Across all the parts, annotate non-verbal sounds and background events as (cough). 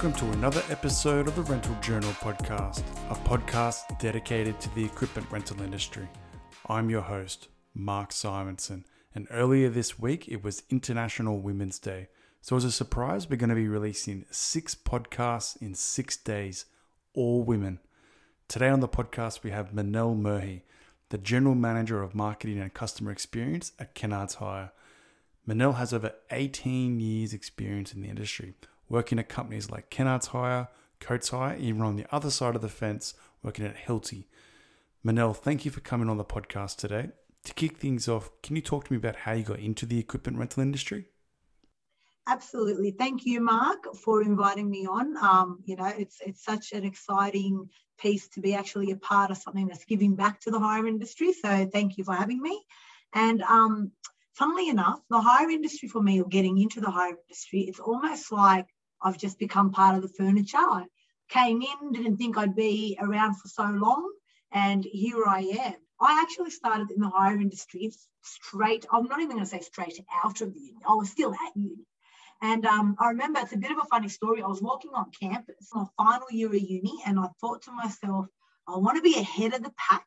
Welcome to another episode of the Rental Journal podcast, a podcast dedicated to the equipment rental industry. I'm your host, Mark Simonson, and earlier this week it was International Women's Day. So, as a surprise, we're going to be releasing six podcasts in six days, all women. Today on the podcast, we have Manelle Merhi, the General Manager of Marketing and Customer Experience at Kennards Hire. Manelle has over 18 years' experience in the industry, working at companies like Kennards Hire, Coates Hire, even on the other side of the fence, working at Hilti. Manelle, thank you for coming on the podcast today. To kick things off, can you talk to me about how you got into the equipment rental industry? Absolutely. Thank you, Mark, for inviting me on. Um, you know, it's it's such an exciting piece to be actually a part of something that's giving back to the hire industry. So thank you for having me. And um, funnily enough, the hire industry for me, or getting into the hire industry, it's almost like I've just become part of the furniture. I came in, didn't think I'd be around for so long, and here I am. I actually started in the hire industry straight, I'm not even going to say straight out of uni. I was still at uni. And um, I remember it's a bit of a funny story. I was walking on campus, my final year of uni, and I thought to myself, I want to be ahead of the pack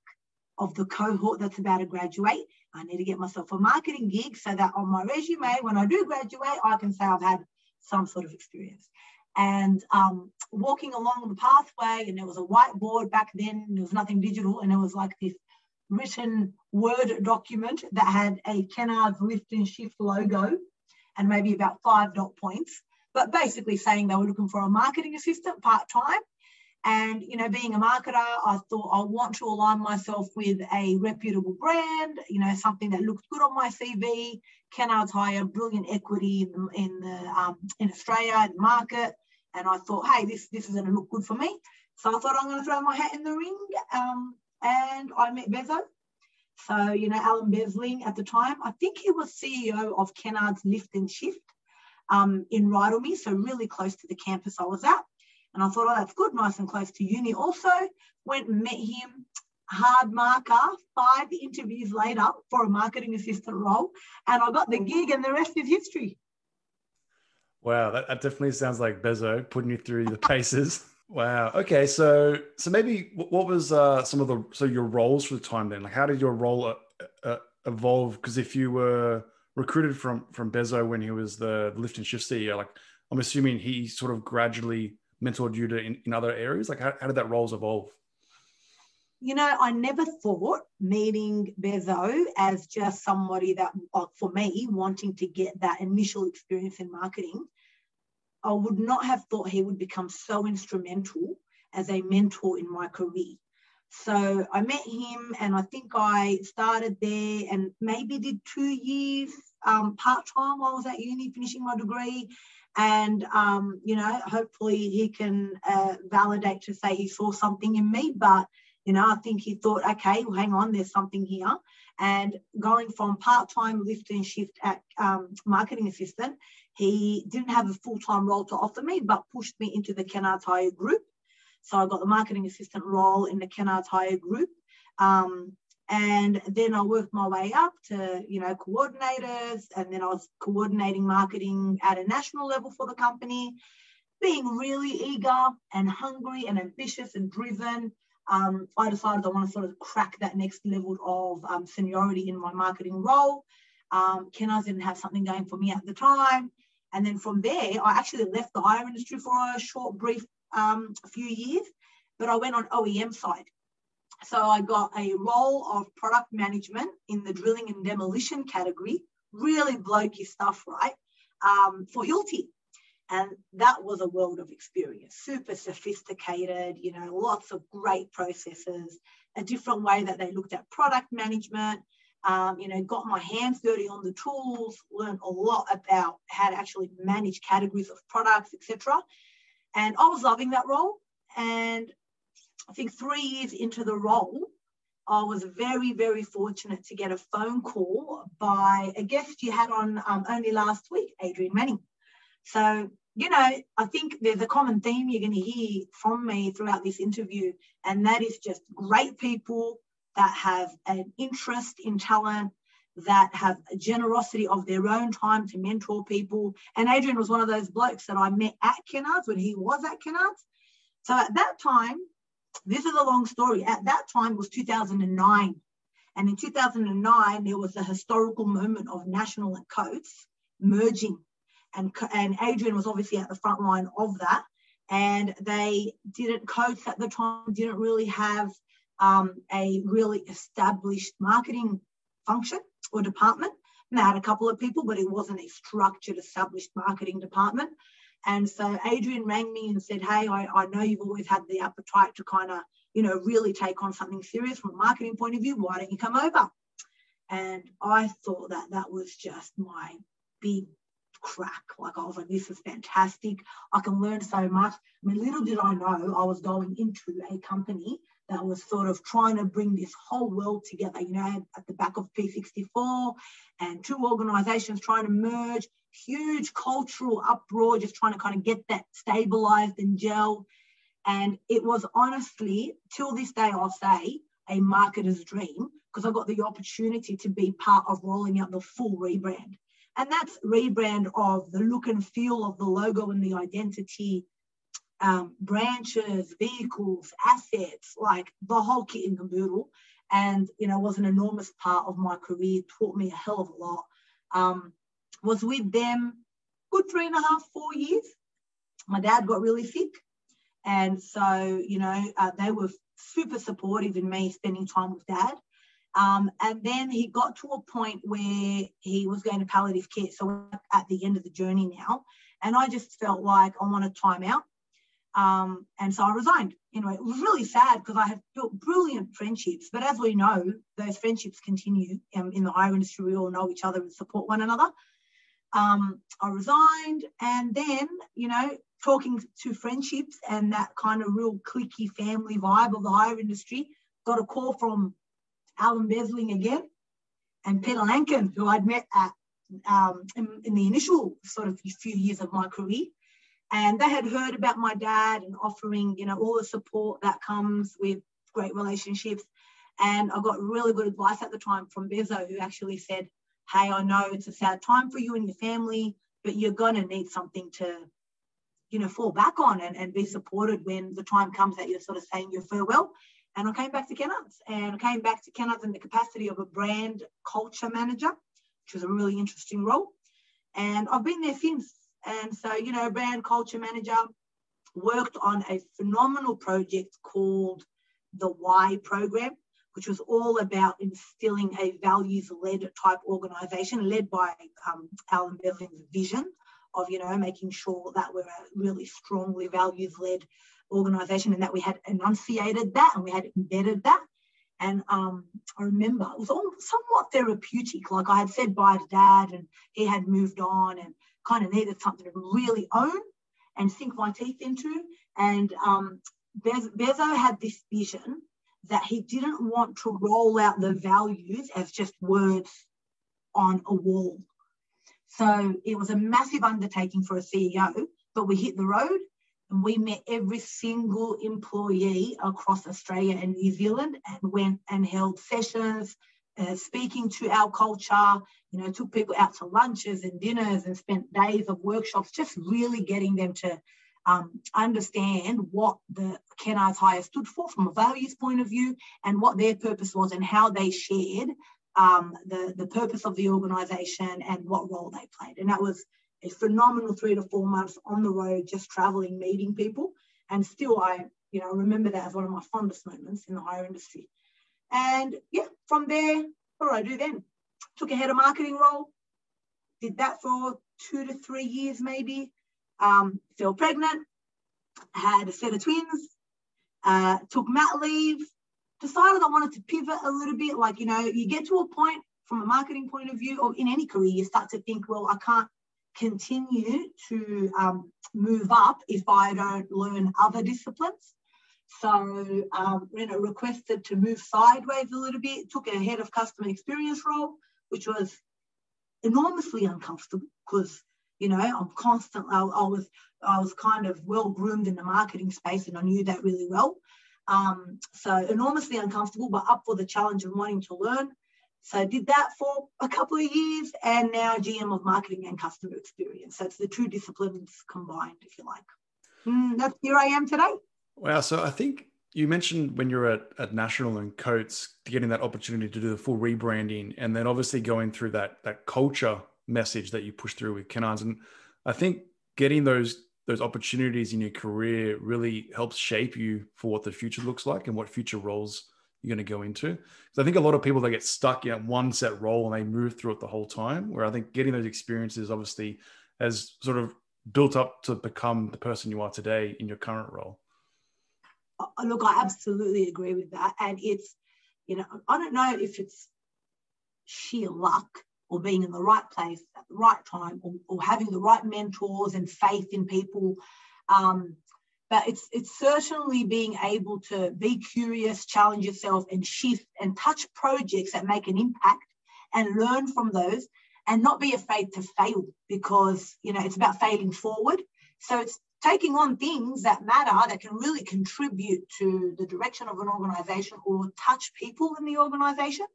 of the cohort that's about to graduate. I need to get myself a marketing gig so that on my resume, when I do graduate, I can say I've had some sort of experience. And um, walking along the pathway, and there was a whiteboard back then, there was nothing digital, and it was like this written Word document that had a Kennards lift and shift logo and maybe about five dot points, but basically saying they were looking for a marketing assistant part time. And you know, being a marketer, I thought I want to align myself with a reputable brand, you know, something that looks good on my CV. Kennards hire brilliant equity in the, in the um, in Australia market, and I thought, hey, this this is going to look good for me. So I thought I'm going to throw my hat in the ring, um, and I met Bezo, so, you know, Alan Besling at the time, I think he was CEO of Kennards Lift and Shift um, in Rydalmere, so really close to the campus I was at. And I thought, oh, that's good, nice and close to uni. Also, went and met him, hard marker, five interviews later for a marketing assistant role. And I got the gig, and the rest is history. Wow, that, that definitely sounds like Bezo putting you through the paces. (laughs) Wow. Okay. So, so maybe what was uh, some of the so your roles for the time then? Like, how did your role uh, uh, evolve? Because if you were recruited from from Bezo when he was the lift and shift CEO, like I'm assuming he sort of gradually mentored you to in, in other areas. Like, how, how did that roles evolve? You know, I never thought meeting Bezo as just somebody that, for me, wanting to get that initial experience in marketing I would not have thought he would become so instrumental as a mentor in my career. So I met him, and I think I started there and maybe did two years um, part time while I was at uni finishing my degree. And, um, you know, hopefully he can uh, validate to say he saw something in me. But, you know, I think he thought, okay, well, hang on, there's something here. And going from part time lift and shift at um, marketing assistant he didn't have a full time role to offer me, but pushed me into the Kennards Hire group. So I got the marketing assistant role in the Kennards Hire group. Um, and then I worked my way up to, you know, coordinators, and then I was coordinating marketing at a national level for the company, being really eager and hungry and ambitious and driven. Um, I decided I want to sort of crack that next level of um, seniority in my marketing role. Um, Kennards didn't have something going for me at the time. And then from there, I actually left the hire industry for a short, brief um, few years, but I went on OEM side. So I got a role of product management in the drilling and demolition category, really blokey stuff, right? Um, for Hilti. And that was a world of experience, super sophisticated, you know, lots of great processes, a different way that they looked at product management, um, you know, got my hands dirty on the tools, learned a lot about how to actually manage categories of products, etc. And I was loving that role. And I think three years into the role, I was very, very fortunate to get a phone call by a guest you had on um, only last week, Adrian Manning. So, you know, I think there's a common theme you're going to hear from me throughout this interview, and that is just great people that have an interest in talent, that have a generosity of their own time to mentor people. And Adrian was one of those blokes that I met at Kennards when he was at Kennards. So at that time, this is a long story. At that time was 2009. And in 2009, there was a historical moment of National and Coates merging. And, and Adrian was obviously at the front line of that. And they didn't, Coates at the time didn't really have um, a really established marketing function or department. And they had a couple of people, but it wasn't a structured, established marketing department. And so Adrian rang me and said, Hey, I, I know you've always had the appetite to kind of, you know, really take on something serious from a marketing point of view. Why don't you come over? And I thought that that was just my big crack. Like I was like, this is fantastic. I can learn so much. I mean, little did I know I was going into a company that was sort of trying to bring this whole world together, you know, at the back of P64 and two organizations trying to merge, huge cultural uproar, just trying to kind of get that stabilized and gel. And it was honestly, till this day, I'll say, a marketer's dream because I got the opportunity to be part of rolling out the full rebrand. And that's rebrand of the look and feel of the logo and the identity um, branches, vehicles, assets, like the whole kit and caboodle. And, you know, was an enormous part of my career, taught me a hell of a lot. Um, was with them good three and a half, four years. My dad got really sick. And so, you know, uh, they were super supportive in me spending time with dad. Um, and then he got to a point where he was going to palliative care. So at the end of the journey now. And I just felt like I want to time out. Um, and so I resigned. Anyway, it was really sad because I had built brilliant friendships. But as we know, those friendships continue um, in the hire industry. We all know each other and support one another. Um, I resigned, and then you know, talking to friendships and that kind of real clicky family vibe of the hire industry, got a call from Alan Besling again and Peter Lankin, who I'd met at um, in, in the initial sort of few years of my career. And they had heard about my dad and offering you know all the support that comes with great relationships. And i got really good advice at the time from bezo who actually said hey i know it's a sad time for you and your family but you're going to need something to you know fall back on and, and be supported when the time comes that you're sort of saying your farewell and i came back to kennards and i came back to kennards in the capacity of a brand culture manager which was a really interesting role. And i've been there since. And so, you know, brand culture manager worked on a phenomenal project called the Why program, which was all about instilling a values-led type organization led by um, Alan Besling's vision of, you know, making sure that we're a really strongly values-led organization and that we had enunciated that and we had embedded that. And um, I remember it was all somewhat therapeutic. Like I had said bye to dad and he had moved on and kind of needed something to really own and sink my teeth into. And um, Bezo had this vision that he didn't want to roll out the values as just words on a wall. So it was a massive undertaking for a CEO, but we hit the road and we met every single employee across Australia and New Zealand and went and held sessions, uh, speaking to our culture, you know, took people out to lunches and dinners and spent days of workshops, just really getting them to um, understand what the Kennards Hire stood for from a values point of view and what their purpose was and how they shared um, the, the purpose of the organisation and what role they played. And that was a phenomenal three to four months on the road, just traveling, meeting people. And still, I, you know, remember that as one of my fondest moments in the hire industry. And yeah, from there, what did I do then? Took a head of marketing role, did that for two to three years maybe. Um, fell pregnant, had a set of twins, uh, took mat leave, decided I wanted to pivot a little bit. Like, you know, you get to a point from a marketing point of view, or in any career, you start to think, well, I can't continue to um, move up if I don't learn other disciplines. So, um, you know, requested to move sideways a little bit, took a head of customer experience role, which was enormously uncomfortable because, you know, I'm constantly, I, I, was, I was kind of well groomed in the marketing space and I knew that really well. Um, so enormously uncomfortable, but up for the challenge of wanting to learn. So I did that for a couple of years and now GM of marketing and customer experience. So it's the two disciplines combined, if you like. Mm, that's here I am today. Wow. So I think you mentioned when you're at, at National and Coates getting that opportunity to do the full rebranding and then obviously going through that that culture message that you push through with Kennards. And I think getting those those opportunities in your career really helps shape you for what the future looks like and what future roles you're going to go into. Because I think a lot of people they get stuck in one set role and they move through it the whole time. Where I think getting those experiences obviously has sort of built up to become the person you are today in your current role. Look, I absolutely agree with that. And it's, you know, I don't know if it's sheer luck or being in the right place at the right time or, or having the right mentors and faith in people. Um, but it's it's certainly being able to be curious, challenge yourself, and shift and touch projects that make an impact and learn from those and not be afraid to fail because you know it's about failing forward. So it's taking on things that matter that can really contribute to the direction of an organization or touch people in the organization.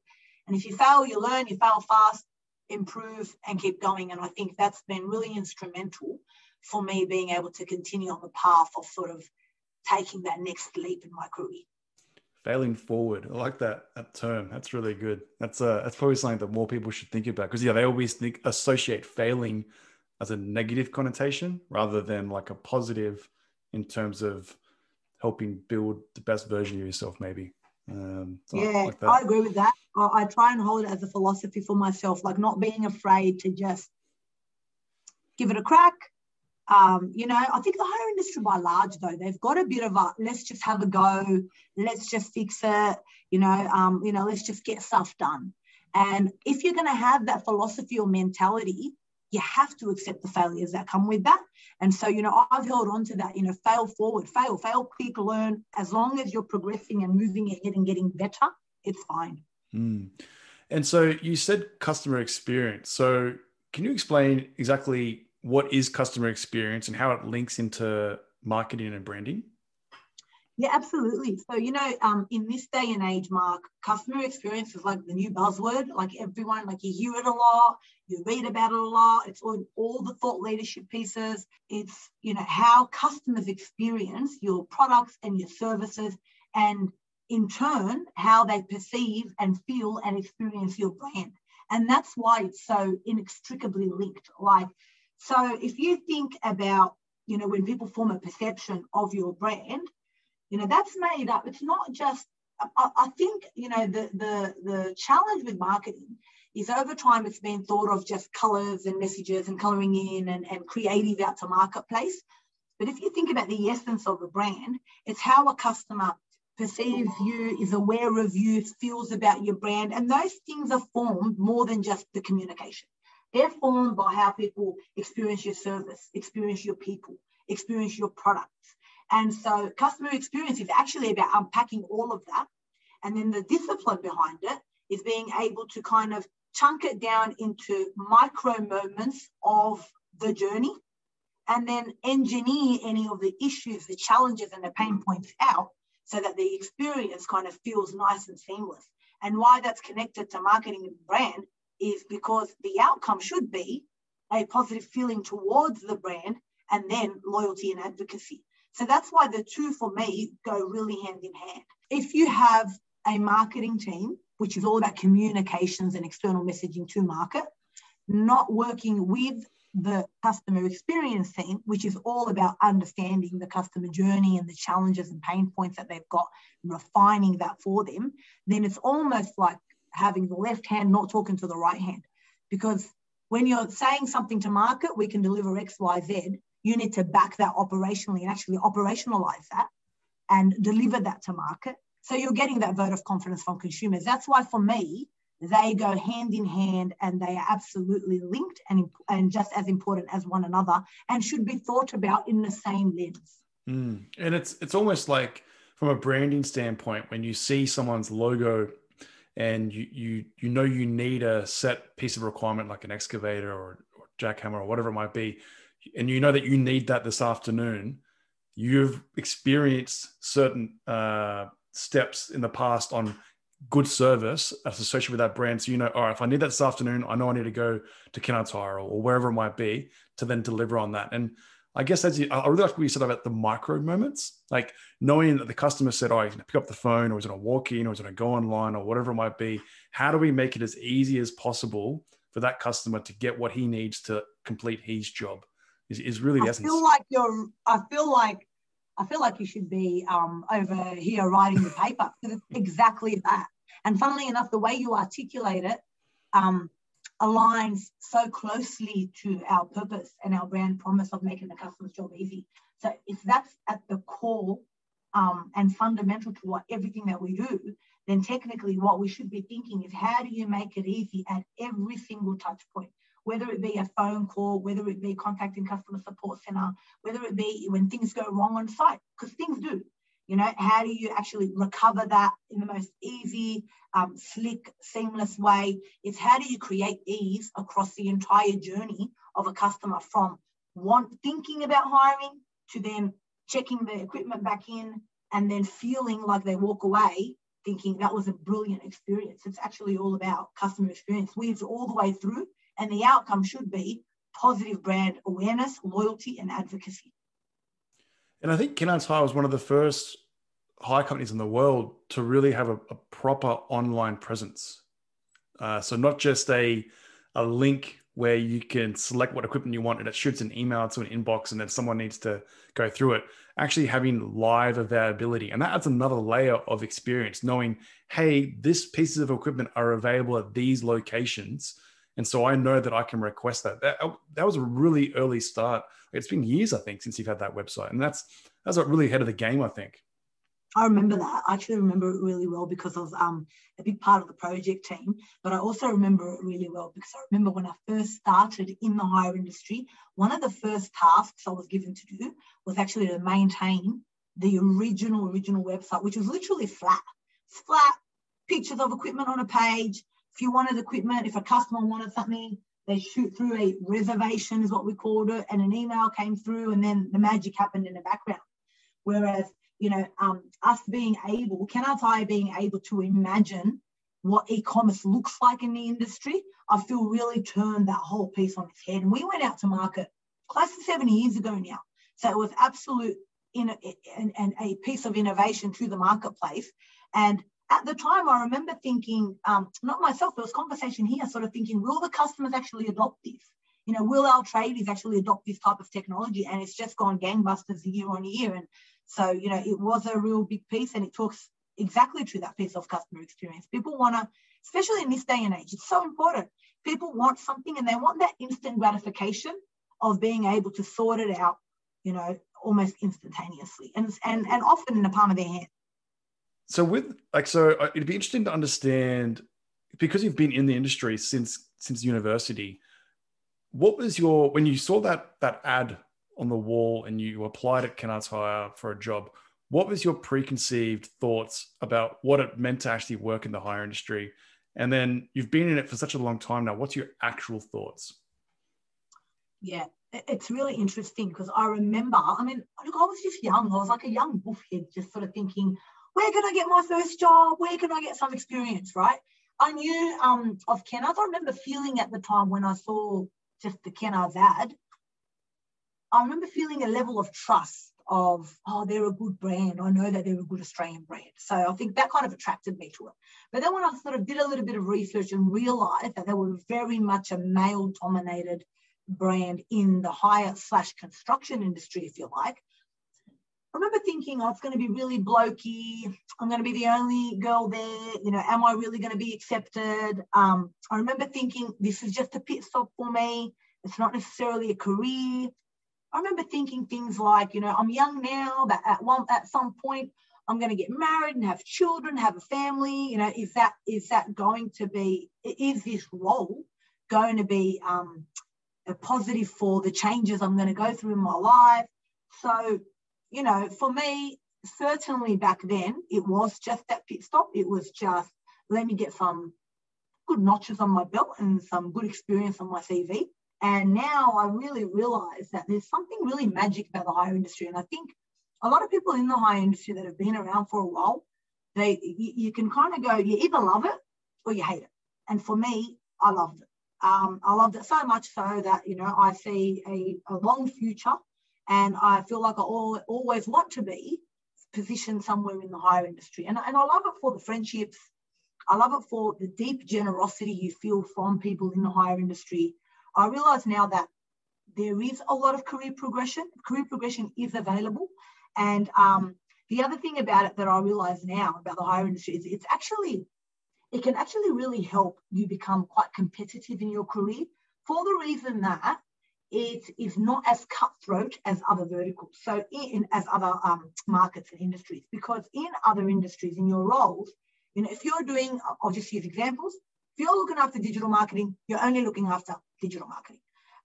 And if you fail, you learn, you fail fast, improve, and keep going. And I think that's been really instrumental for me being able to continue on the path of sort of taking that next leap in my career. Failing forward, I like that that term. That's really good. That's uh, that's probably something that more people should think about because yeah, they always think associate failing as a negative connotation rather than like a positive in terms of helping build the best version of yourself maybe um, yeah like i agree with that I, I, try and hold it as a philosophy for myself like not being afraid to just give it a crack um, you know i think the hire industry by large though they've got a bit of a let's just have a go let's just fix it you know um, you know let's just get stuff done and if you're going to have that philosophy or mentality you have to accept the failures that come with that. And so, you know, I've held on to that, you know, fail forward, fail, fail quick, learn. As long as you're progressing and moving ahead and getting better, it's fine. Mm. And so you said customer experience. So can you explain exactly what is customer experience and how it links into marketing and branding? Yeah, absolutely. So, you know, um, in this day and age, Mark, customer experience is like the new buzzword. Like everyone, like you hear it a lot, you read about it a lot. It's all, all the thought leadership pieces. It's, you know, how customers experience your products and your services, and in turn, how they perceive and feel and experience your brand. And that's why it's so inextricably linked. Like, so if you think about, you know, when people form a perception of your brand, you know, that's made up. It's not just, I, I think, you know, the, the, the challenge with marketing is over time it's been thought of just colors and messages and coloring in and, and creative out to marketplace. But if you think about the essence of a brand, it's how a customer perceives you, is aware of you, feels about your brand. And those things are formed more than just the communication. They're formed by how people experience your service, experience your people, experience your products. And so customer experience is actually about unpacking all of that. And then the discipline behind it is being able to kind of chunk it down into micro moments of the journey and then engineer any of the issues, the challenges, and the pain points out so that the experience kind of feels nice and seamless. And why that's connected to marketing and brand is because the outcome should be a positive feeling towards the brand and then loyalty and advocacy. So that's why the two for me go really hand in hand. If you have a marketing team, which is all about communications and external messaging to market, not working with the customer experience team, which is all about understanding the customer journey and the challenges and pain points that they've got, refining that for them, then it's almost like having the left hand not talking to the right hand. Because when you're saying something to market, we can deliver X, Y, Z, you need to back that operationally and actually operationalize that and deliver that to market. So you're getting that vote of confidence from consumers. That's why for me, they go hand in hand and they are absolutely linked and, and just as important as one another and should be thought about in the same lens. Mm. And it's it's almost like from a branding standpoint, when you see someone's logo and you you you know you need a set piece of requirement like an excavator or, or jackhammer or whatever it might be, and you know that you need that this afternoon, you've experienced certain uh, steps in the past on good service associated with that brand. So you know, all right, if I need that this afternoon, I know I need to go to Tire or wherever it might be to then deliver on that. And I guess that's I really like what you said about the micro moments, like knowing that the customer said, "Oh, he's going to pick up the phone, or he's going to walk in, or he's going to go online, or whatever it might be." How do we make it as easy as possible for that customer to get what he needs to complete his job? Is, is really the I essence. feel like you're. I feel like I feel like you should be um, over here writing the paper because it's exactly that. And funnily enough, the way you articulate it um, aligns so closely to our purpose and our brand promise of making the customer's job easy. So if that's at the core um, and fundamental to what everything that we do, then technically what we should be thinking is how do you make it easy at every single touch point? Whether it be a phone call, whether it be contacting customer support center, whether it be when things go wrong on site, because things do. You know, how do you actually recover that in the most easy, um, slick, seamless way? It's how do you create ease across the entire journey of a customer from want thinking about hiring to then checking the equipment back in and then feeling like they walk away thinking that was a brilliant experience. It's actually all about customer experience weaved all the way through, and the outcome should be positive brand awareness, loyalty, and advocacy. And I think Kennards Hire was one of the first hire companies in the world to really have a, a proper online presence. Uh, so not just a a link where you can select what equipment you want and it shoots an email to an inbox and then someone needs to go through it. Actually having live availability. And that adds another layer of experience, knowing, hey, this pieces of equipment are available at these locations. And so I know that I can request that. That, that was a really early start. It's been years, I think, since you've had that website. And that's that's really ahead of the game, I think. I remember that. I actually remember it really well because I was um, a big part of the project team. But I also remember it really well because I remember when I first started in the hire industry, one of the first tasks I was given to do was actually to maintain the original, original website, which was literally flat. Flat pictures of equipment on a page. If you wanted equipment, if a customer wanted something, they shoot through a reservation, is what we called it, and an email came through, and then the magic happened in the background. Whereas you know, um, us being able, Kennards Hire being able to imagine what e-commerce looks like in the industry, I feel really turned that whole piece on its head. And we went out to market close to 70 years ago now. So it was absolute in a, in, a piece of innovation to the marketplace. And at the time, I remember thinking, um, not myself, there was conversation here, sort of thinking, will the customers actually adopt this? You know, will our tradies actually adopt this type of technology? And it's just gone gangbusters year on year. And so, you know, it was a real big piece and it talks exactly to that piece of customer experience. People want to, especially in this day and age, it's so important. People want something and they want that instant gratification of being able to sort it out, you know, almost instantaneously and, and, and often in the palm of their hand. So with like, so uh, it'd be interesting to understand because you've been in the industry since, since university, what was your, when you saw that, that ad on the wall and you applied at Kennards Hire for a job, what was your preconceived thoughts about what it meant to actually work in the hire industry? And then you've been in it for such a long time now. What's your actual thoughts? Yeah, it's really interesting because I remember, I mean, look, I was just young. I was like a young buffhead, just sort of thinking, where can I get my first job? Where can I get some experience, right? I knew um, of Kennards. I remember feeling at the time when I saw just the Kennards ad, I remember feeling a level of trust of, oh, they're a good brand. I know that they're a good Australian brand. So I think that kind of attracted me to it. But then when I sort of did a little bit of research and realized that they were very much a male dominated brand in the hire slash construction industry, if you like, I remember thinking, oh, it's going to be really blokey. I'm going to be the only girl there. You know, am I really going to be accepted? Um, I remember thinking, this is just a pit stop for me. It's not necessarily a career. I remember thinking things like, you know, I'm young now, but at one at some point I'm going to get married and have children, have a family. You know, is that is that going to be is this role going to be um, a positive for the changes I'm going to go through in my life? So, you know, for me, certainly back then it was just that pit stop. It was just let me get some good notches on my belt and some good experience on my CV. And now I really realize that there's something really magic about the hire industry. And I think a lot of people in the hire industry that have been around for a while, they you, can kind of go, you either love it or you hate it. And for me, I loved it. Um, I loved it so much so that you know I see a, a long future, and I feel like I always want to be positioned somewhere in the hire industry. And, and I love it for the friendships. I love it for the deep generosity you feel from people in the hire industry. I realize now that there is a lot of career progression. Career progression is available. And um, the other thing about it that I realize now about the hire industry is it's actually, it can actually really help you become quite competitive in your career for the reason that it is not as cutthroat as other verticals. So in as other um, markets and industries, because in other industries, in your roles, you know, if you're doing, I'll just use examples. If you're looking after digital marketing, you're only looking after digital marketing.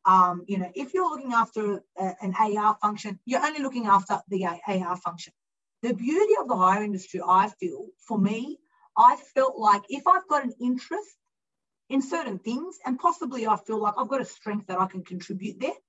Um, you know, if you're looking after a, an AR function, you're only looking after the AR function. The beauty of the hire industry, I feel, for me, I felt like if I've got an interest in certain things, and possibly I feel like I've got a strength that I can contribute there,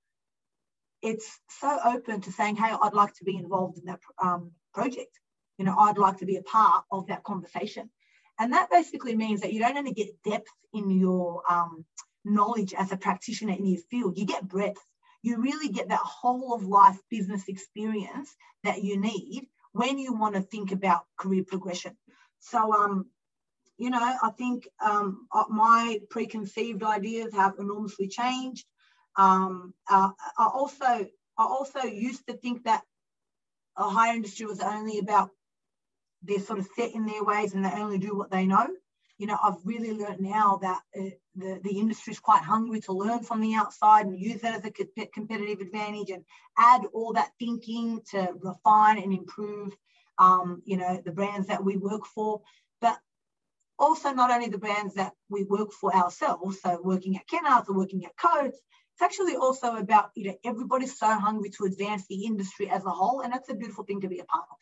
it's so open to saying, hey, I'd like to be involved in that um, project. You know, I'd like to be a part of that conversation. And that basically means that you don't only get depth in your um, knowledge as a practitioner in your field, you get breadth. You really get that whole of life business experience that you need when you want to think about career progression. So, um, you know, I think um, uh, my preconceived ideas have enormously changed. Um, uh, I also, I also used to think that a hire industry was only about they're sort of set in their ways and they only do what they know you know, I've really learned now that uh, the, the industry is quite hungry to learn from the outside and use that as a competitive advantage and add all that thinking to refine and improve, um, you know, the brands that we work for. But also not only the brands that we work for ourselves, so working at Kennards or working at Coates, it's actually also about, you know, everybody's so hungry to advance the industry as a whole. And that's a beautiful thing to be a part of.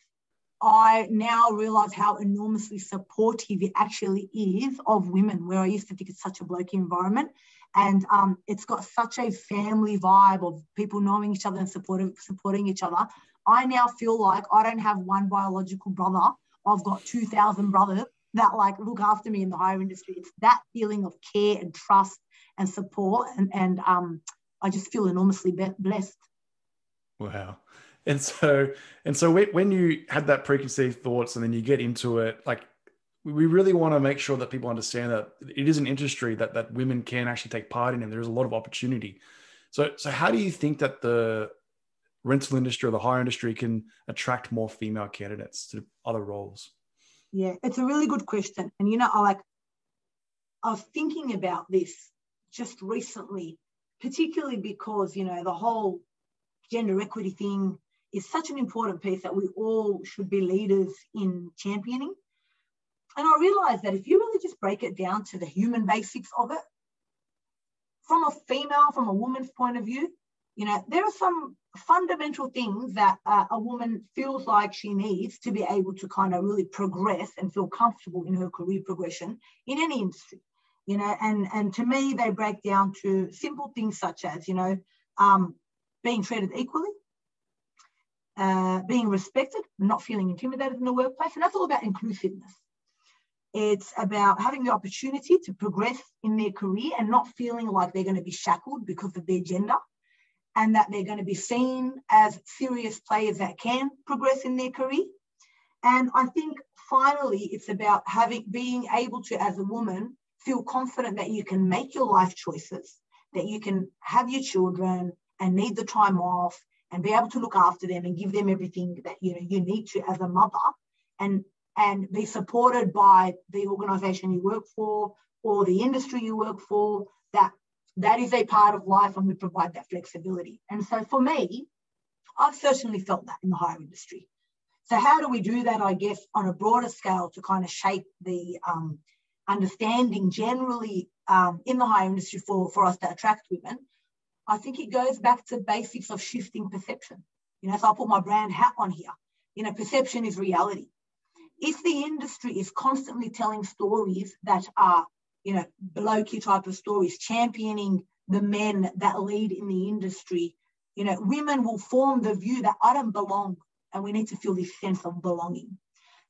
I now realize how enormously supportive it actually is of women, where I used to think it's such a blokey environment. And um, it's got such a family vibe of people knowing each other and supporting, supporting each other. I now feel like I don't have one biological brother. I've got 2,000 brothers that like look after me in the hire industry. It's that feeling of care and trust and support. And, and um, I just feel enormously blessed. Wow and so and so when you had that preconceived thoughts and then you get into it like we really want to make sure that people understand that it is an industry that that women can actually take part in and there's a lot of opportunity so so how do you think that the rental industry or the hire industry can attract more female candidates to other roles yeah it's a really good question and you know i like i was thinking about this just recently particularly because you know the whole gender equity thing is such an important piece that we all should be leaders in championing. And I realized that if you really just break it down to the human basics of it, from a female, from a woman's point of view, you know, there are some fundamental things that uh, a woman feels like she needs to be able to kind of really progress and feel comfortable in her career progression in any industry. You know, and and to me, they break down to simple things such as, you know, um, being treated equally, uh, being respected, not feeling intimidated in the workplace. And that's all about inclusiveness. It's about having the opportunity to progress in their career and not feeling like they're going to be shackled because of their gender and that they're going to be seen as serious players that can progress in their career. And I think finally, it's about having being able to, as a woman, feel confident that you can make your life choices, that you can have your children and need the time off and be able to look after them and give them everything that you know you need to as a mother and and be supported by the organization you work for or the industry you work for that that is a part of life and we provide that flexibility and so for me i've certainly felt that in the hire industry so how do we do that i guess on a broader scale to kind of shape the um, understanding generally um, in the hire industry for, for us to attract women I think it goes back to basics of shifting perception. You know, so I'll put my brand hat on here. You know, perception is reality. If the industry is constantly telling stories that are, you know, blokey type of stories, championing the men that lead in the industry, you know, women will form the view that I don't belong and we need to feel this sense of belonging.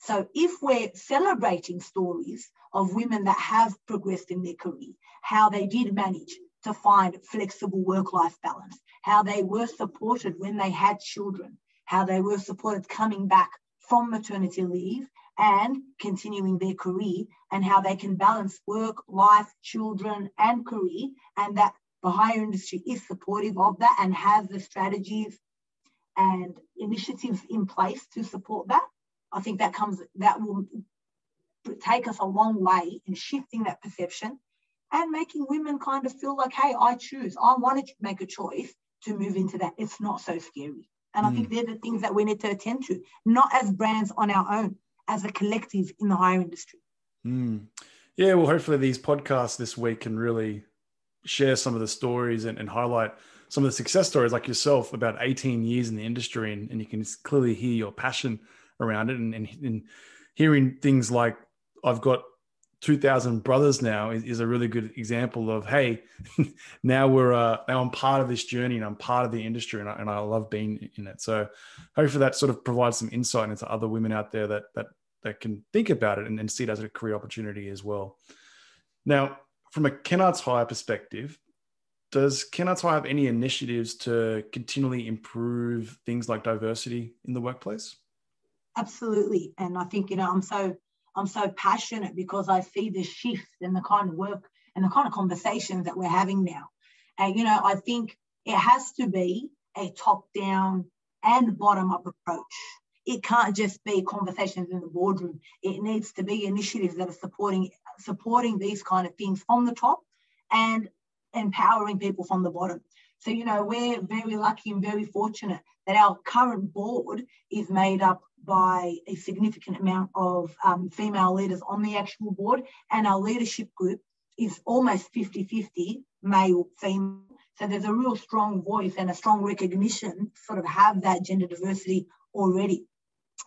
So if we're celebrating stories of women that have progressed in their career, how they did manage to find flexible work-life balance, how they were supported when they had children, how they were supported coming back from maternity leave and continuing their career, and how they can balance work, life, children, and career, and that the hire industry is supportive of that and has the strategies and initiatives in place to support that. I think that comes that will take us a long way in shifting that perception and making women kind of feel like, hey, I choose. I want to make a choice to move into that. It's not so scary. And mm. I think mm. they're the things that we need to attend to, not as brands on our own, as a collective in the hire industry. Mm. Yeah, well, hopefully these podcasts this week can really share some of the stories and, and highlight some of the success stories like yourself about 18 years in the industry and, and you can clearly hear your passion around it and, and, and hearing things like i've got 2000 brothers now is, is, a really good example of hey (laughs) now we're uh, now i'm part of this journey and i'm part of the industry and I, and I love being in it. So hopefully that sort of provides some insight into other women out there that that that can think about it and, and see it as a career opportunity as well. Now from a kennards hire perspective does kennards hire have any initiatives to continually improve things like diversity in the workplace? Absolutely. And i think you know i'm so I'm so passionate because I see the shift in the kind of work and the kind of conversations that we're having now. And, you know, I think it has to be a top down and bottom up approach. It can't just be conversations in the boardroom. It needs to be initiatives that are supporting supporting these kind of things from the top and empowering people from the bottom. So, you know, we're very lucky and very fortunate that our current board is made up by a significant amount of um, female leaders on the actual board, and our leadership group is almost 50 50 male female. So there's a real strong voice and a strong recognition, sort of have that gender diversity already.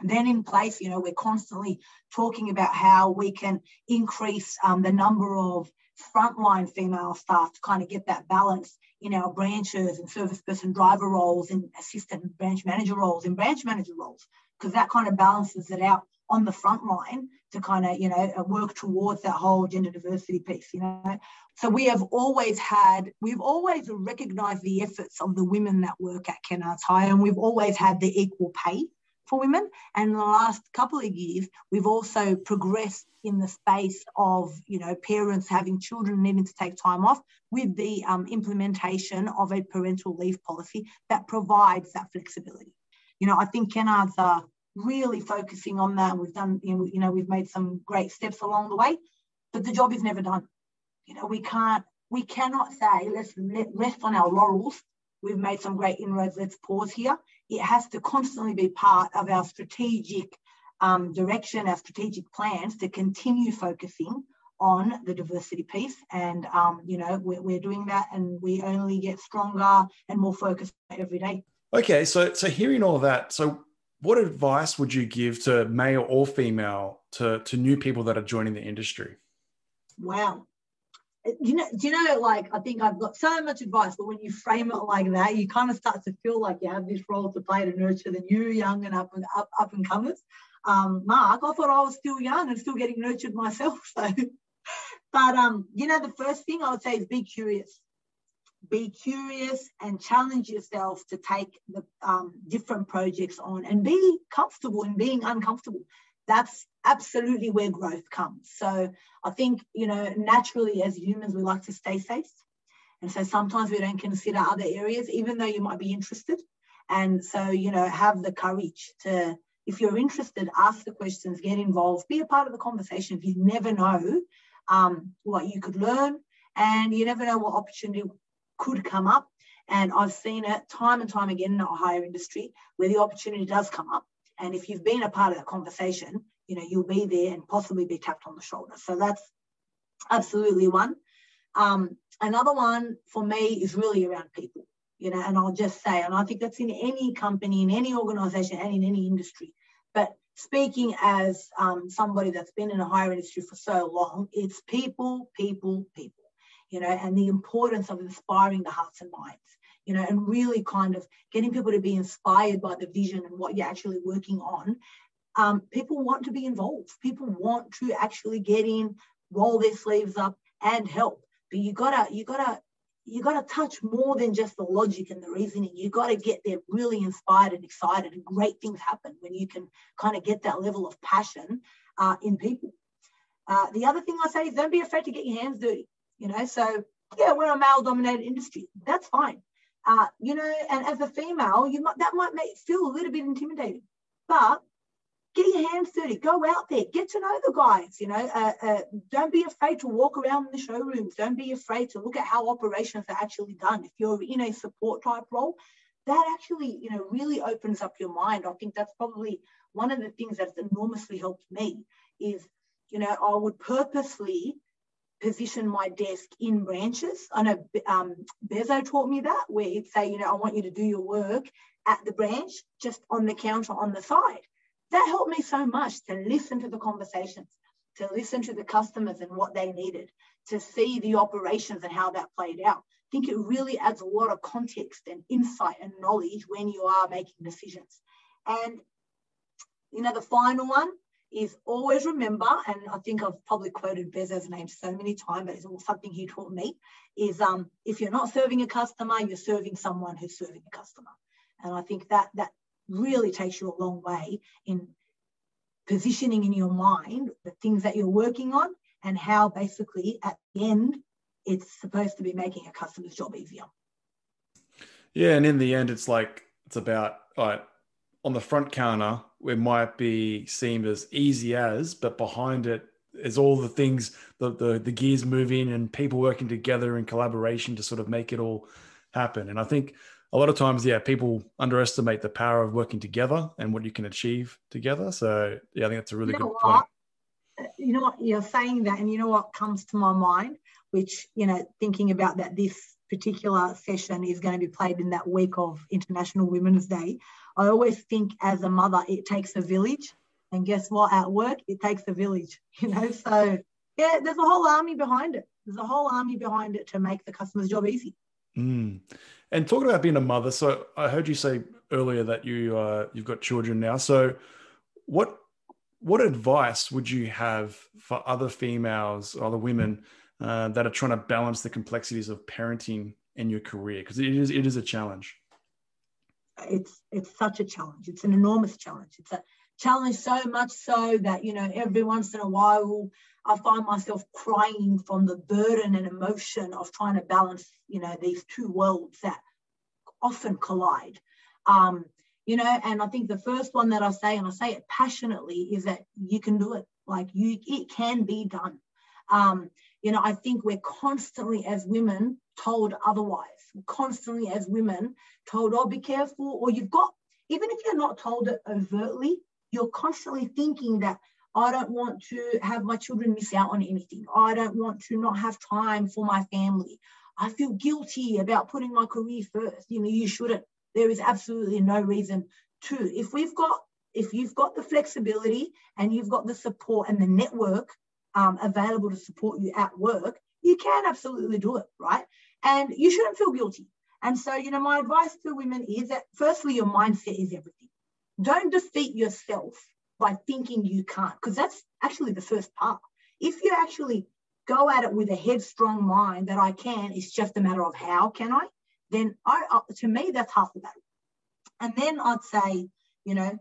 Then in place, you know, we're constantly talking about how we can increase um, the number of frontline female staff to kind of get that balance in our branches and service person driver roles and assistant branch manager roles and branch manager roles. Because that kind of balances it out on the front line to kind of you know work towards that whole gender diversity piece you know? So we have always had we've always recognized the efforts of the women that work at kennards hire and we've always had the equal pay for women. And in the last couple of years, we've also progressed in the space of, you know, parents having children needing to take time off with the um, implementation of a parental leave policy that provides that flexibility. You know, I think Kennards are really focusing on that. We've done, you know, we've made some great steps along the way, but the job is never done. You know, we can't, we cannot say let's rest on our laurels we've made some great inroads. Let's pause here. It has to constantly be part of our strategic um, direction, our strategic plans to continue focusing on the diversity piece. And, um, you know, we're, we're doing that and we only get stronger and more focused every day. Okay. So, so hearing all that, so what advice would you give to male or female to, to new people that are joining the industry? Wow you know, do you know, like, I think I've got so much advice, but when you frame it like that, you kind of start to feel like you have this role to play to nurture the new, young, and up and up, up and comers. Um, Mark, I thought I was still young and still getting nurtured myself. (laughs) So, but um, you know, the first thing I would say is be curious. Be curious and challenge yourself to take the um, different projects on and be comfortable in being uncomfortable that's absolutely where growth comes. So I think, you know, naturally as humans, we like to stay safe. And so sometimes we don't consider other areas, even though you might be interested. And so, you know, have the courage to, if you're interested, ask the questions, get involved, be a part of the conversation. You never know um, what you could learn, and you never know what opportunity could come up. And I've seen it time and time again in our higher industry where the opportunity does come up and if you've been a part of that conversation, you know, you'll be there and possibly be tapped on the shoulder. So that's absolutely one. Um, another one for me is really around people, you know, and I'll just say, and I think that's in any company, in any organization, and in any industry. But speaking as um, somebody that's been in a hire industry for so long, it's people, people, people, you know, and the importance of inspiring the hearts and minds you know, and really kind of getting people to be inspired by the vision and what you're actually working on um, people want to be involved. People want to actually get in, roll their sleeves up, and help. But you gotta, you gotta, you gotta touch more than just the logic and the reasoning. You gotta get there really inspired and excited, and great things happen when you can kind of get that level of passion uh, in people. Uh, the other thing I say is don't be afraid to get your hands dirty. You know, so yeah, we're a male-dominated industry. That's fine. Uh, you know, and as a female, you might that might make feel a little bit intimidating, but get your hands dirty. Go out there, get to know the guys. You know, uh, uh, don't be afraid to walk around the showrooms. Don't be afraid to look at how operations are actually done. If you're in a support type role, that actually, you know, really opens up your mind. I think that's probably one of the things that's enormously helped me is, you know, I would purposely position my desk in branches. I know um, Bezo taught me that, where he'd say, you know, I want you to do your work at the branch, just on the counter on the side. That helped me so much to listen to the conversations, to listen to the customers and what they needed, to see the operations and how that played out. I think it really adds a lot of context and insight and knowledge when you are making decisions. And, you know, the final one is always remember, and I think I've probably quoted Bezo's name so many times, but it's something he taught me, is um, if you're not serving a customer, you're serving someone who's serving a customer. And I think that that really takes you a long way in positioning in your mind the things that you're working on and how basically at the end it's supposed to be making a customer's job easier. Yeah, and in the end, it's like it's about all right, on the front counter, it might be seemed as easy as, but behind it is all the things, the, the, the gears moving and people working together in collaboration to sort of make it all happen. And I think a lot of times, yeah, people underestimate the power of working together and what you can achieve together. So yeah, I think that's a really you know good what? point. You know what you're saying that, and you know what comes to my mind, which you know, thinking about that this particular session is going to be played in that week of International Women's Day. I always think as a mother, it takes a village. And guess what? At work, it takes a village, (laughs) you know? So, yeah, there's a whole army behind it. There's a whole army behind it to make the customer's job easy. Mm. And talking about being a mother, so I heard you say earlier that you uh, you've got children now. So, what what advice would you have for other females, other women uh, that are trying to balance the complexities of parenting and your career? Because it is it is a challenge it's it's such a challenge. It's an enormous challenge. It's a challenge so much so that you know every once in a while I find myself crying from the burden and emotion of trying to balance you know these two worlds that often collide. Um, you know, and I think the first one that I say, and I say it passionately, is that you can do it. Like you, it can be done. Um, you know, I think we're constantly as women told otherwise. Constantly as women told, oh, be careful, or you've got, even if you're not told it overtly, you're constantly thinking that I don't want to have my children miss out on anything. I don't want to not have time for my family. I feel guilty about putting my career first. You know, you shouldn't. There is absolutely no reason to. If we've got, if you've got the flexibility and you've got the support and the network um, available to support you at work, you can absolutely do it, right? And you shouldn't feel guilty. And so, you know, my advice to women is that firstly, your mindset is everything. Don't defeat yourself by thinking you can't, because that's actually the first part. If you actually go at it with a headstrong mind that I can, it's just a matter of how can I, then I, uh, to me, that's half the battle. And then I'd say, you know,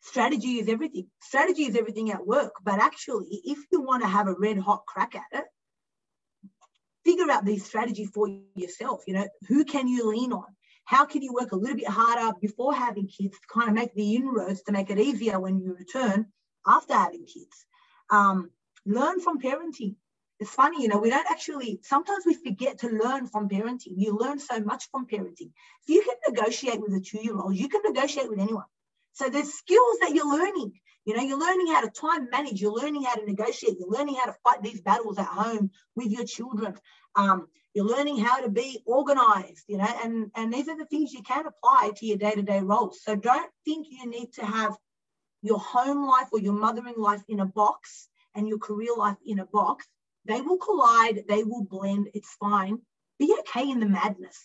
strategy is everything. Strategy is everything at work. But actually, if you want to have a red hot crack at it, figure out these strategy for yourself. You know, who can you lean on? How can you work a little bit harder before having kids to kind of make the inroads to make it easier when you return after having kids? Um, learn from parenting. It's funny, you know, we don't actually, sometimes we forget to learn from parenting. You learn so much from parenting. If you can negotiate with a two year old, you can negotiate with anyone. So there's skills that you're learning. You know, you're learning how to time manage, you're learning how to negotiate, you're learning how to fight these battles at home with your children. Um, you're learning how to be organized, you know, and, and these are the things you can apply to your day-to-day roles. So don't think you need to have your home life or your mothering life in a box and your career life in a box. They will collide, they will blend, it's fine. Be okay in the madness,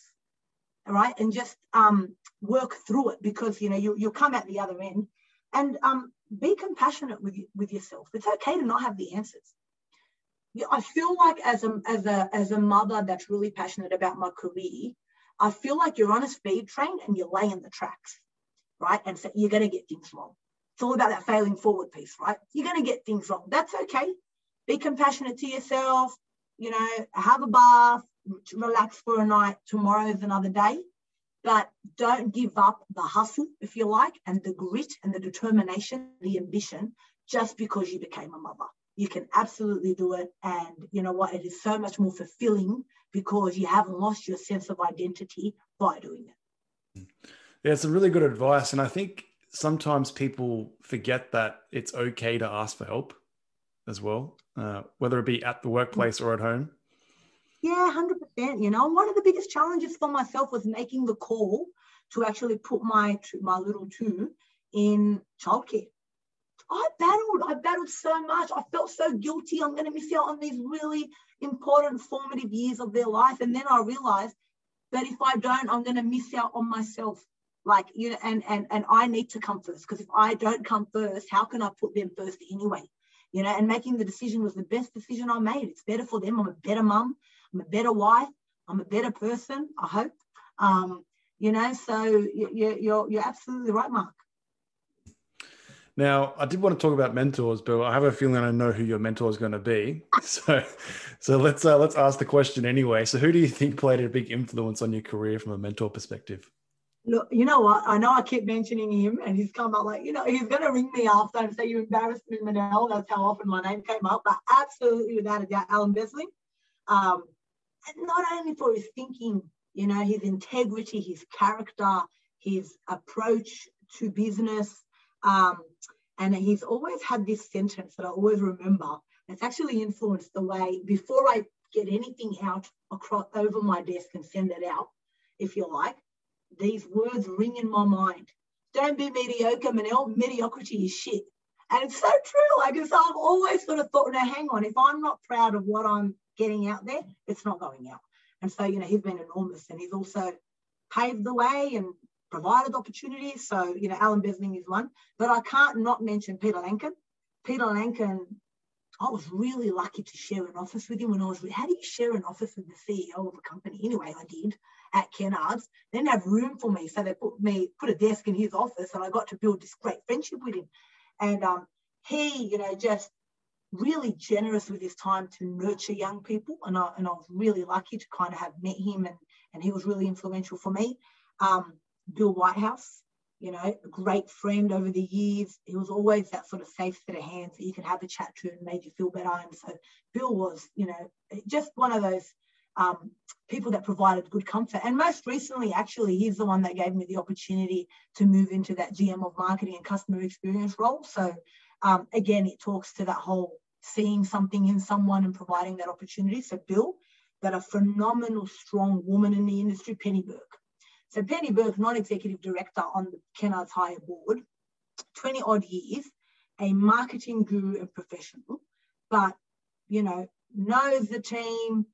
right? And just um, work through it because, you know, you, you'll come at the other end. And um, be compassionate with with yourself. It's okay to not have the answers. I feel like as a as a as a mother that's really passionate about my career, I feel like you're on a speed train and you're laying the tracks, right? And so you're to get things wrong. It's all about that failing forward piece, right? You're to get things wrong. That's okay. Be compassionate to yourself. You know, have a bath, relax for a night. Tomorrow is another day but don't give up the hustle, if you like, and the grit and the determination, the ambition, just because you became a mother. You can absolutely do it. And you know what? It is so much more fulfilling because you haven't lost your sense of identity by doing it. Yeah, it's a really good advice. And I think sometimes people forget that it's okay to ask for help as well, uh, whether it be at the workplace or at home. Yeah, 100%. You know, one of the biggest challenges for myself was making the call to actually put my my little two in childcare. I battled, I battled so much. I felt so guilty. I'm going to miss out on these really important formative years of their life. And then I realized that if I don't, I'm going to miss out on myself. Like, you know, and and and I need to come first because if I don't come first, how can I put them first anyway? You know, and making the decision was the best decision I made. It's better for them. I'm a better mum. I'm a better wife. I'm a better person, I hope. Um, you know, so you, you, you're, you're absolutely right, Mark. Now, I did want to talk about mentors, but I have a feeling I know who your mentor is going to be. (laughs) So, so let's uh, let's ask the question anyway. So, who do you think played a big influence on your career from a mentor perspective? Look, you know what? I know I keep mentioning him, and he's come up like, you know, he's going to ring me after and say you embarrassed me, Manelle. That's how often my name came up. But absolutely, without a doubt, Alan Besling. Um, not only for his thinking, you know, his integrity, his character, his approach to business. Um, and he's always had this sentence that I always remember. It's actually influenced the way before I get anything out across over my desk and send it out, if you like, these words ring in my mind. Don't be mediocre, Manelle. Mediocrity is shit. And it's so true. Like, so I've always sort of thought, now hang on, if I'm not proud of what I'm getting out there, it's not going out. And so, you know, he's been enormous and he's also paved the way and provided opportunities. So, you know, Alan Besling is one, but I can't not mention Peter Lancken. Peter Lancken, I was really lucky to share an office with him when I was, how do you share an office with the CEO of a company? Anyway, I did at Kennards. They didn't have room for me. So they put me, put a desk in his office and I got to build this great friendship with him. And um, he, you know, just really generous with his time to nurture young people. And I, and I was really lucky to kind of have met him and, and he was really influential for me. Um, Bill Whitehouse, you know, a great friend over the years. He was always that sort of safe set of hands that you could have a chat to and made you feel better. And so Bill was, you know, just one of those um, people that provided good comfort. And most recently, actually, he's the one that gave me the opportunity to move into that GM of marketing and customer experience role. So um, again, it talks to that whole seeing something in someone and providing that opportunity. So Bill, but a phenomenal, strong woman in the industry, Penny Burke. So Penny Burke, non-executive director on the Kennards Hire Board, 20 odd years, a marketing guru and professional, but you know, knows the team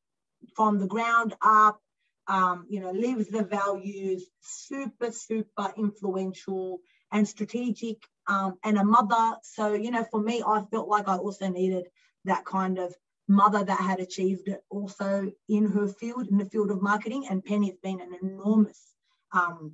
from the ground up, um, you know, lives the values, super, super influential and strategic um, and a mother. So, you know, for me, I felt like I also needed that kind of mother that had achieved it also in her field, in the field of marketing. And Penny's been an enormous um,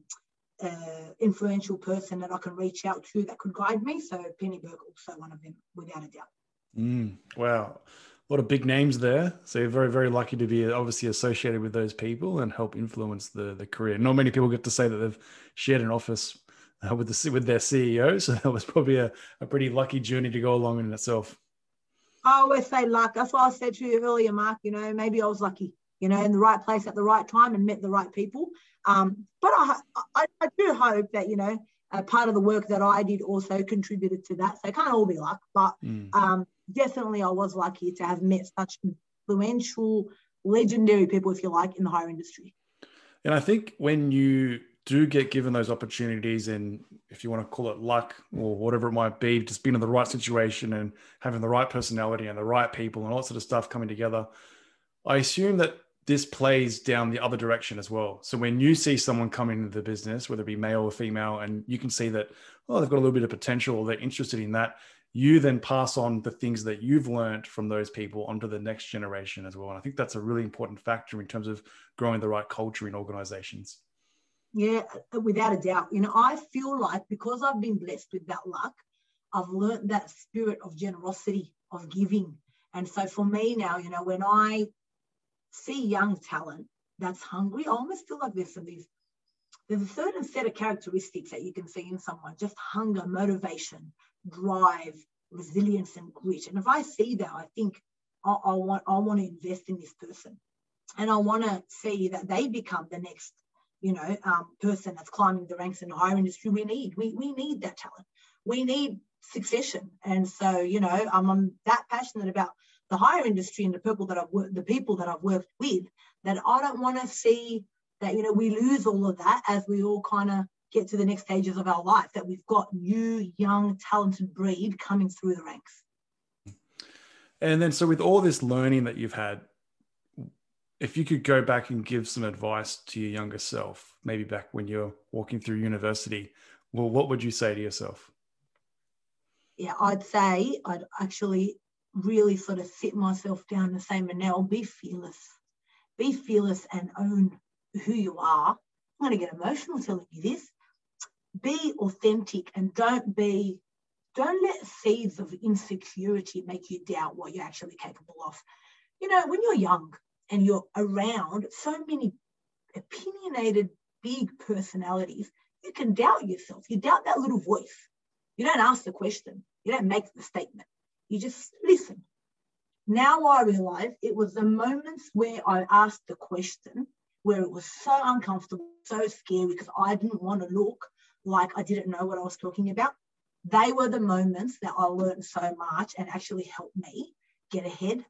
uh, influential person that I can reach out to that could guide me. So Penny Burke also one of them, without a doubt. Mm, wow. A lot of big names there. So you're very, very lucky to be obviously associated with those people and help influence the, the career. Not many people get to say that they've shared an office uh, with the with their CEO. So that was probably a, a pretty lucky journey to go along in itself. I always say luck. That's why I said to you earlier, Mark. You know, maybe I was lucky. You know, in the right place at the right time and met the right people. Um, but I, I, I do hope that you know a part of the work that I did also contributed to that. So it can't all be luck, but mm. um, definitely I was lucky to have met such influential, legendary people, if you like, in the hire industry. And I think when you do get given those opportunities and if you want to call it luck or whatever it might be just being in the right situation and having the right personality and the right people and all sort of stuff coming together i assume that this plays down the other direction as well. So when you see someone coming into the business, whether it be male or female, and you can see that, oh, they've got a little bit of potential, or they're interested in that, you then pass on the things that you've learned from those people onto the next generation as well. And I think that's a really important factor in terms of growing the right culture in organizations. Yeah, uh, without a doubt. You know, I feel like because I've been blessed with that luck, I've learned that spirit of generosity, of giving. And so for me now, you know, when I see young talent that's hungry, I almost feel like there's some these there's a certain set of characteristics that you can see in someone just hunger, motivation, drive, resilience, and grit. And if I see that, I think I, I want I want to invest in this person, and I want to see that they become the next you know um, person that's climbing the ranks in the hire industry. We need we we need that talent. We need succession, and so you know I'm, I'm that passionate about the hire industry and the people that I've worked, the people that I've worked with, that I don't want to see that you know we lose all of that as we all kind of get to the next stages of our life. That we've got new, young, talented breed coming through the ranks. And then, so with all this learning that you've had, if you could go back and give some advice to your younger self, maybe back when you're walking through university, well, what would you say to yourself? Yeah, I'd say I'd actually really sort of sit myself down and say, Manelle, be fearless. Be fearless and own who you are. I'm going to get emotional telling you this. Be authentic and don't be, don't let seeds of insecurity make you doubt what you're actually capable of. You know, when you're young and you're around so many opinionated, big personalities, you can doubt yourself. You doubt that little voice. You don't ask the question. You don't make the statement. You just listen. Now I realize it was the moments where I asked the question where it was so uncomfortable, so scary because I didn't want to look like I didn't know what I was talking about. They were the moments that I learned so much and actually helped me get ahead.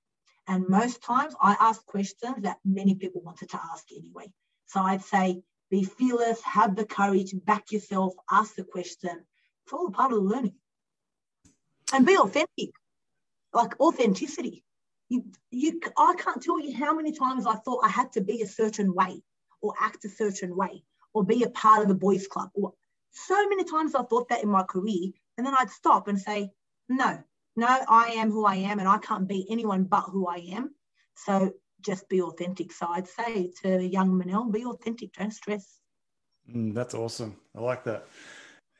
And most times I asked questions that many people wanted to ask anyway. So I'd say, be fearless, have the courage, back yourself, ask the question. It's all part of the learning. And be authentic like authenticity. You, you, I can't tell you how many times I thought I had to be a certain way or act a certain way or be a part of the boys club. Or so many times I thought that in my career, and then I'd stop and say, no, no, I am who I am, and I can't be anyone but who I am. So just be authentic. So I'd say to young Manelle, be authentic, don't stress. Mm, that's awesome. I like that.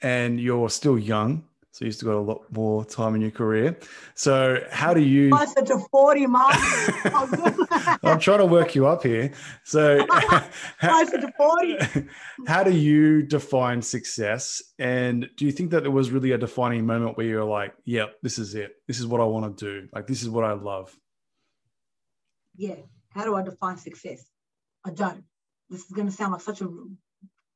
And you're still young. So you still got a lot more time in your career. So how do you? Closer to forty, Mark. (laughs) I'm trying to work you up here. So (laughs) closer to (laughs) forty. How do you define success? And do you think that there was really a defining moment where you're like, "Yeah, this is it. This is what I want to do. Like this is what I love." Yeah. How do I define success? I don't. This is going to sound like such a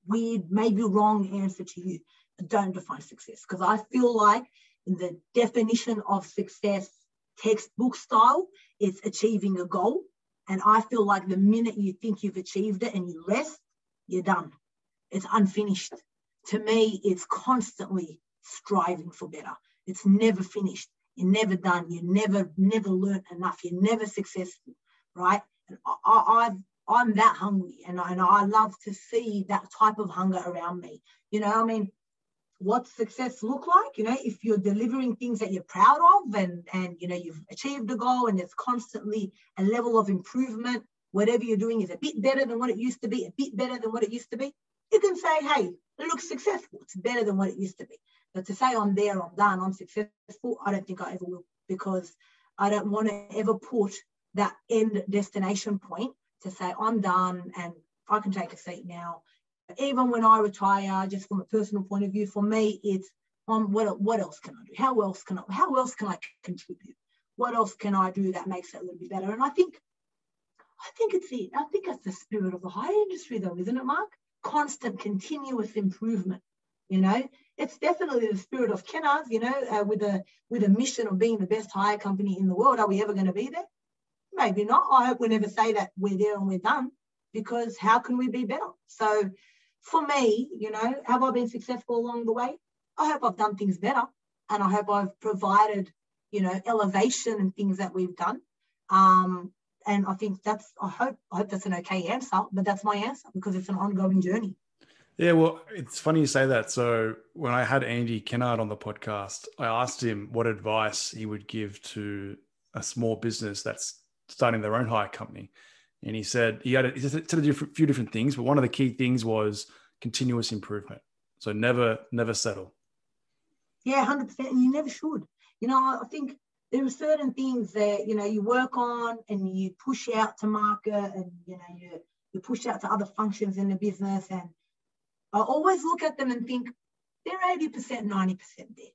weird, maybe wrong answer to you don't define success because I feel like the definition of success textbook style is achieving a goal. And I feel like the minute you think you've achieved it and you rest, you're done. It's unfinished. To me, it's constantly striving for better. It's never finished. You're never done. You never, never learned enough. You're never successful, right? And I, have I'm that hungry, and I, and I love to see that type of hunger around me. You know, I mean, what success look like you know if you're delivering things that you're proud of and and you know you've achieved a goal and there's constantly a level of improvement whatever you're doing is a bit better than what it used to be a bit better than what it used to be you can say hey it looks successful. It's better than what it used to be. But to say i'm there i'm done i'm successful i don't think i ever will because i don't want to ever put that end destination point to say i'm done and i can take a seat now even when I retire, just from a personal point of view, for me, it's um, what, what else can I do? How else can I, how else can I contribute? What else can I do that makes it a little bit better? And I think, I think it's it. I think that's the spirit of the hire industry, though, isn't it, Mark? Constant, continuous improvement. You know, it's definitely the spirit of Kennards. You know, uh, with a with a mission of being the best hire company in the world. Are we ever going to be there? Maybe not. I hope we never say that we're there and we're done, because how can we be better? So for me, you know, have I been successful along the way? I hope I've done things better and I hope I've provided, you know, elevation and things that we've done. Um, and I think that's I hope I hope that's an okay answer, but that's my answer because it's an ongoing journey. Yeah, well, it's funny you say that. So when I had Andy Kennard on the podcast, I asked him what advice he would give to a small business that's starting their own hire company, and he said he had a, he said a different, few different things, but one of the key things was continuous improvement. So never never settle. Yeah, hundred percent, and you never should. You know, I think there are certain things that you know you work on and you push out to market, and you know you you push out to other functions in the business, and I always look at them and think they're eighty percent, ninety percent there.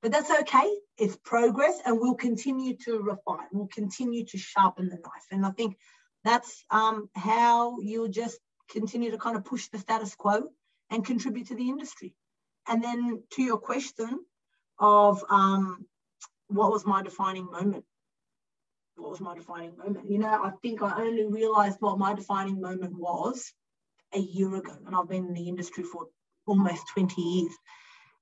But that's okay. It's progress, and we'll continue to refine. We'll continue to sharpen the knife, and I think that's um, how you'll just continue to kind of push the status quo and contribute to the industry. And then to your question of um, what was my defining moment? What was my defining moment? You know, I think I only realized what my defining moment was a year ago, and I've been in the industry for almost 20 years.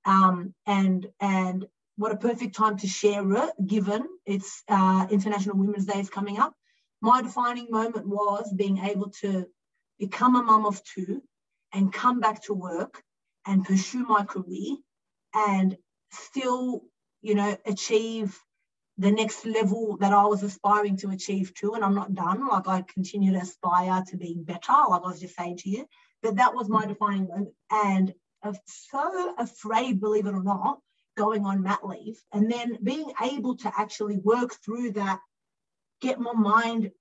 Um, and and what a perfect time to share it, given it's uh, International Women's Day is coming up. My defining moment was being able to become a mum of two and come back to work and pursue my career and still you know, achieve the next level that I was aspiring to achieve too. And I'm not done. Like I continue to aspire to being better, like I was just saying to you. But that was my defining moment. And I'm so afraid, believe it or not, going on mat leave and then being able to actually work through that, get my mind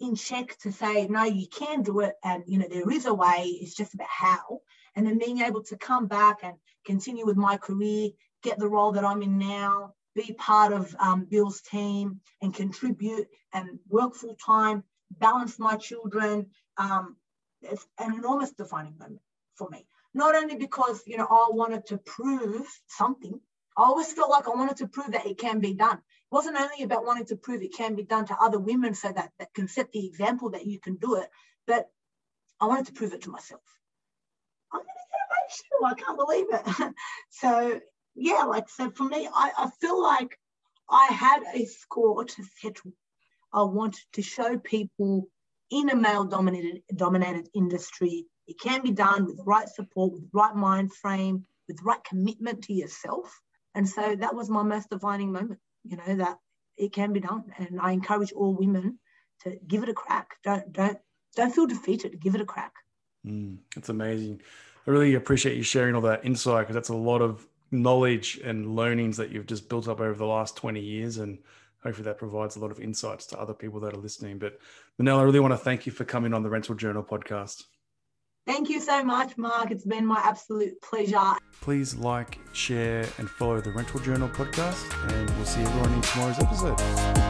in check to say, no, you can do it. And, you know, there is a way. It's just about how. And then being able to come back and continue with my career, get the role that I'm in now, be part of um, Bill's team and contribute and work full time, balance my children. Um, it's an enormous defining moment for me. Not only because, you know, I wanted to prove something, I always felt like I wanted to prove that it can be done. Wasn't only about wanting to prove it can be done to other women so that that can set the example that you can do it, but I wanted to prove it to myself. I'm going to get a ratio. I can't believe it. (laughs) so yeah, like so for me, I, I feel like I had a score to settle. I wanted to show people in a male dominated dominated industry, it can be done with the right support, with the right mind frame, with the right commitment to yourself. And so that was my most defining moment, you know, that it can be done. And I encourage all women to give it a crack. Don't don't don't feel defeated. Give it a crack. Mm, it's amazing. I really appreciate you sharing all that insight because that's a lot of knowledge and learnings that you've just built up over the last 20 years and hopefully that provides a lot of insights to other people that are listening but manelle i really want to thank you for coming on the rental journal podcast Thank you so much, Mark. It's been my absolute pleasure. Please like, share, and follow the Rental Journal podcast, and we'll see everyone in tomorrow's episode.